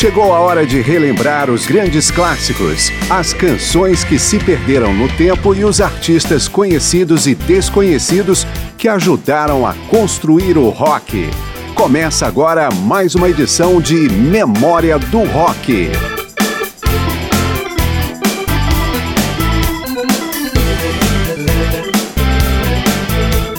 Chegou a hora de relembrar os grandes clássicos, as canções que se perderam no tempo e os artistas conhecidos e desconhecidos que ajudaram a construir o rock. Começa agora mais uma edição de Memória do Rock.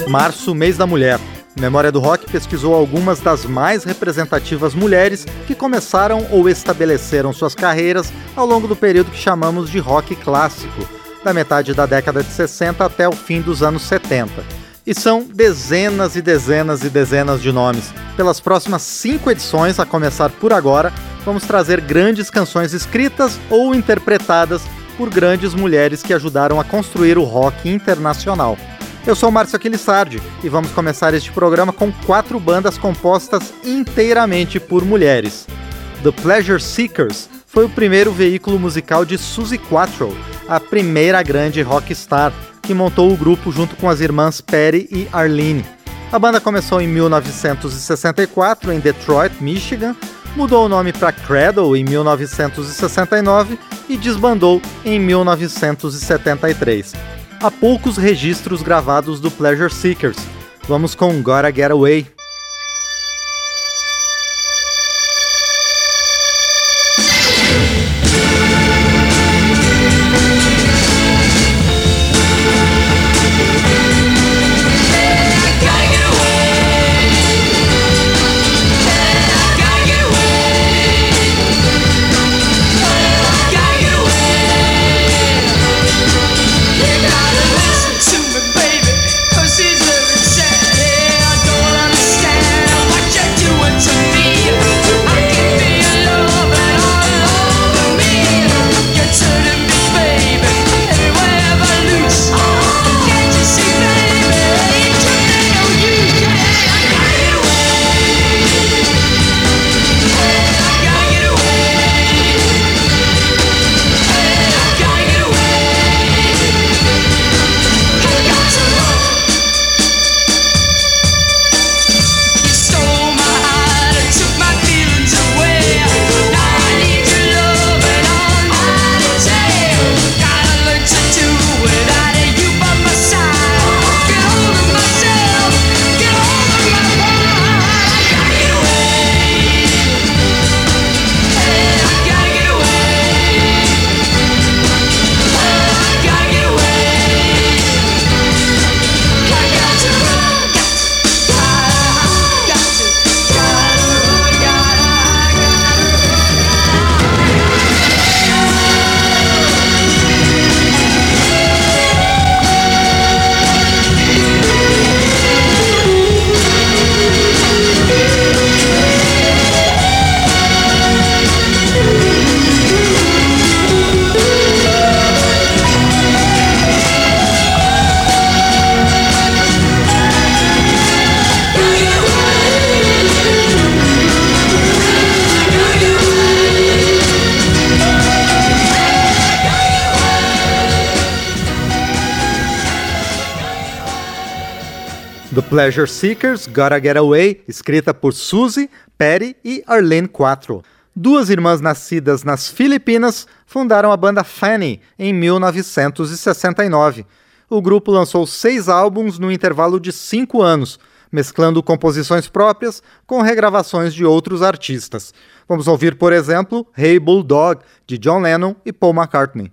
Março, mês da mulher. Memória do Rock pesquisou algumas das mais representativas mulheres que começaram ou estabeleceram suas carreiras ao longo do período que chamamos de rock clássico, da metade da década de 60 até o fim dos anos 70. E são dezenas e dezenas e dezenas de nomes. Pelas próximas cinco edições, a começar por agora, vamos trazer grandes canções escritas ou interpretadas por grandes mulheres que ajudaram a construir o rock internacional. Eu sou Márcio Aquilissardi e vamos começar este programa com quatro bandas compostas inteiramente por mulheres. The Pleasure Seekers foi o primeiro veículo musical de Suzy Quatro, a primeira grande rockstar, que montou o grupo junto com as irmãs Perry e Arlene. A banda começou em 1964 em Detroit, Michigan, mudou o nome para Cradle em 1969 e desbandou em 1973 há poucos registros gravados do Pleasure Seekers. Vamos com Gotta Get Away. Pleasure Seekers, Gotta Get Away, escrita por Suzy, Perry e Arlene Quattro. Duas irmãs nascidas nas Filipinas fundaram a banda Fanny em 1969. O grupo lançou seis álbuns no intervalo de cinco anos, mesclando composições próprias com regravações de outros artistas. Vamos ouvir, por exemplo, Hey Bulldog, de John Lennon e Paul McCartney.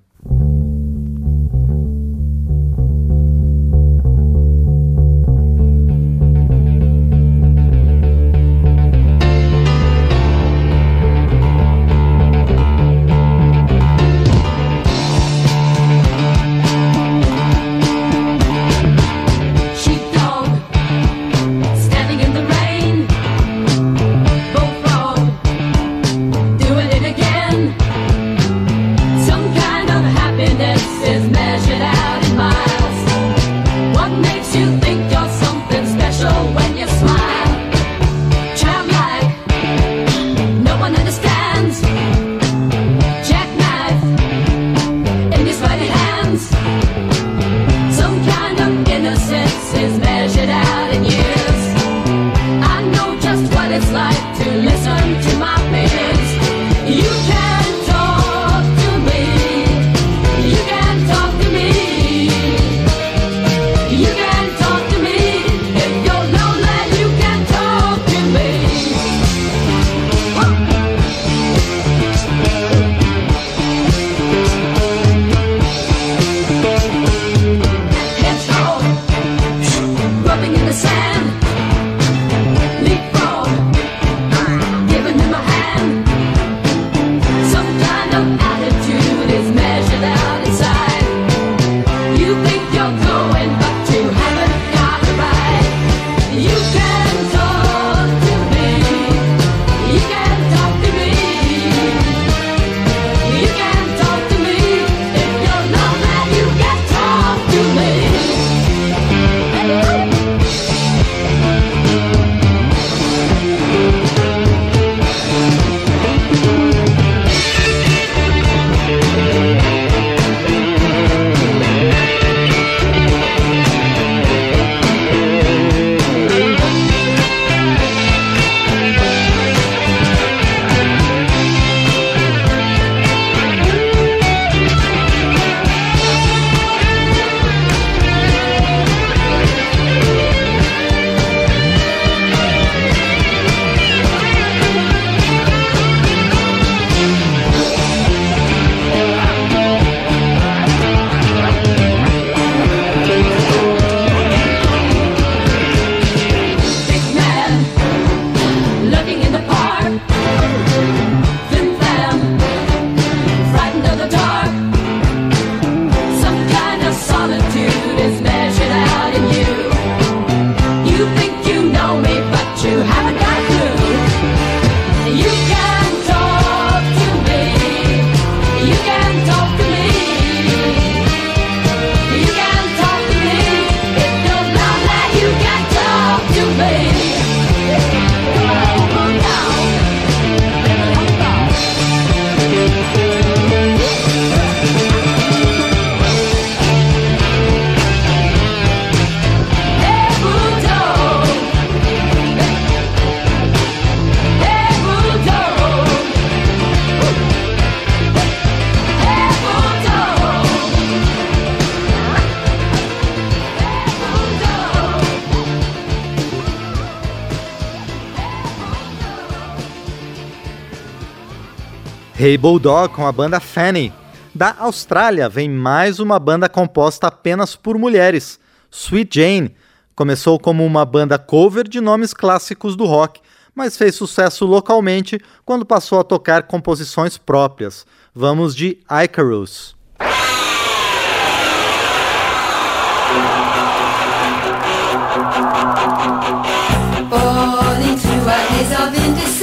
Hey Bulldog com a banda Fanny. Da Austrália vem mais uma banda composta apenas por mulheres, Sweet Jane. Começou como uma banda cover de nomes clássicos do rock, mas fez sucesso localmente quando passou a tocar composições próprias. Vamos de Icarus. Falling through a haze of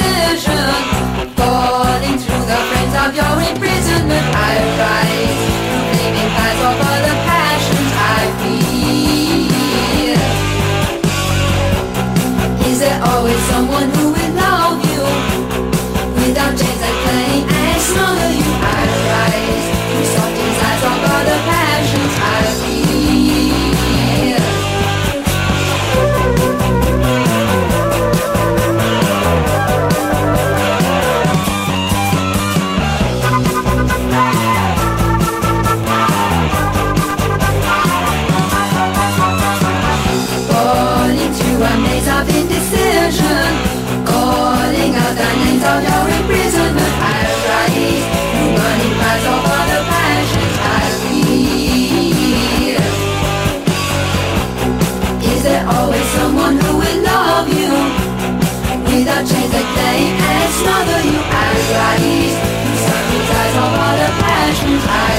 and smother you and your eyes. You sacrifice all passions I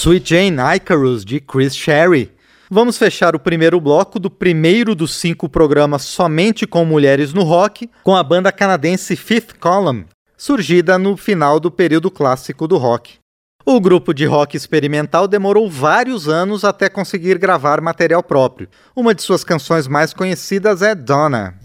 Sweet Jane Icarus, de Chris Sherry. Vamos fechar o primeiro bloco do primeiro dos cinco programas somente com mulheres no rock, com a banda canadense Fifth Column, surgida no final do período clássico do rock. O grupo de rock experimental demorou vários anos até conseguir gravar material próprio. Uma de suas canções mais conhecidas é Donna.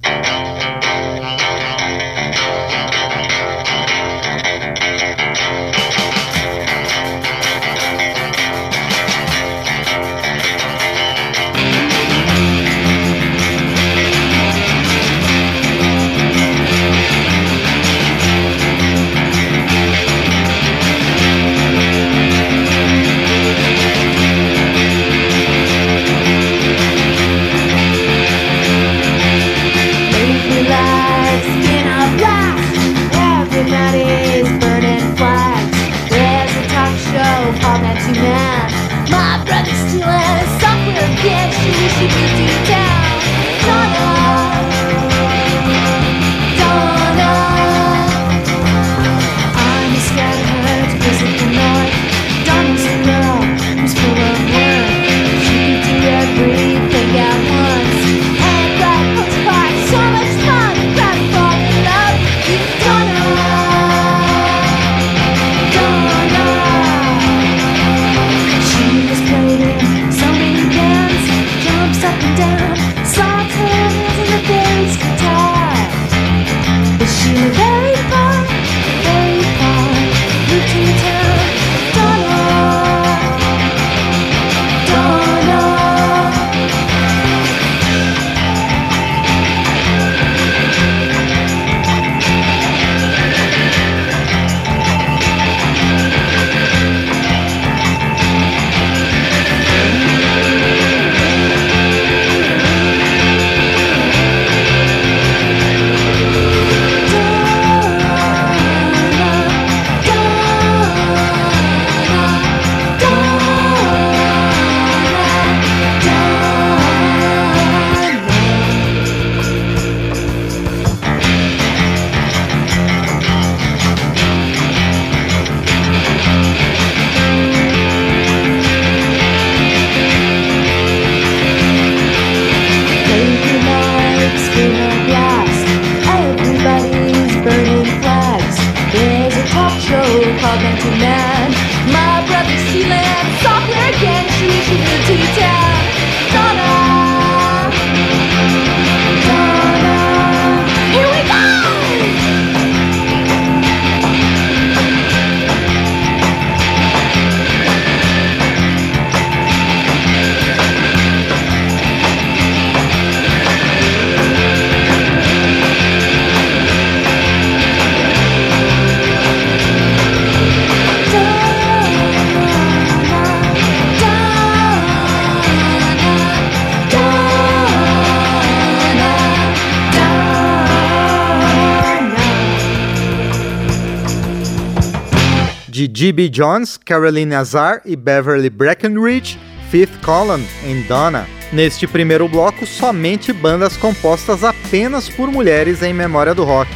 G.B. Jones, Caroline Azar e Beverly Breckenridge, Fifth Column em Donna. Neste primeiro bloco, somente bandas compostas apenas por mulheres em memória do rock.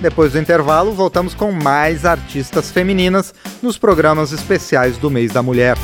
Depois do intervalo, voltamos com mais artistas femininas nos programas especiais do mês da mulher.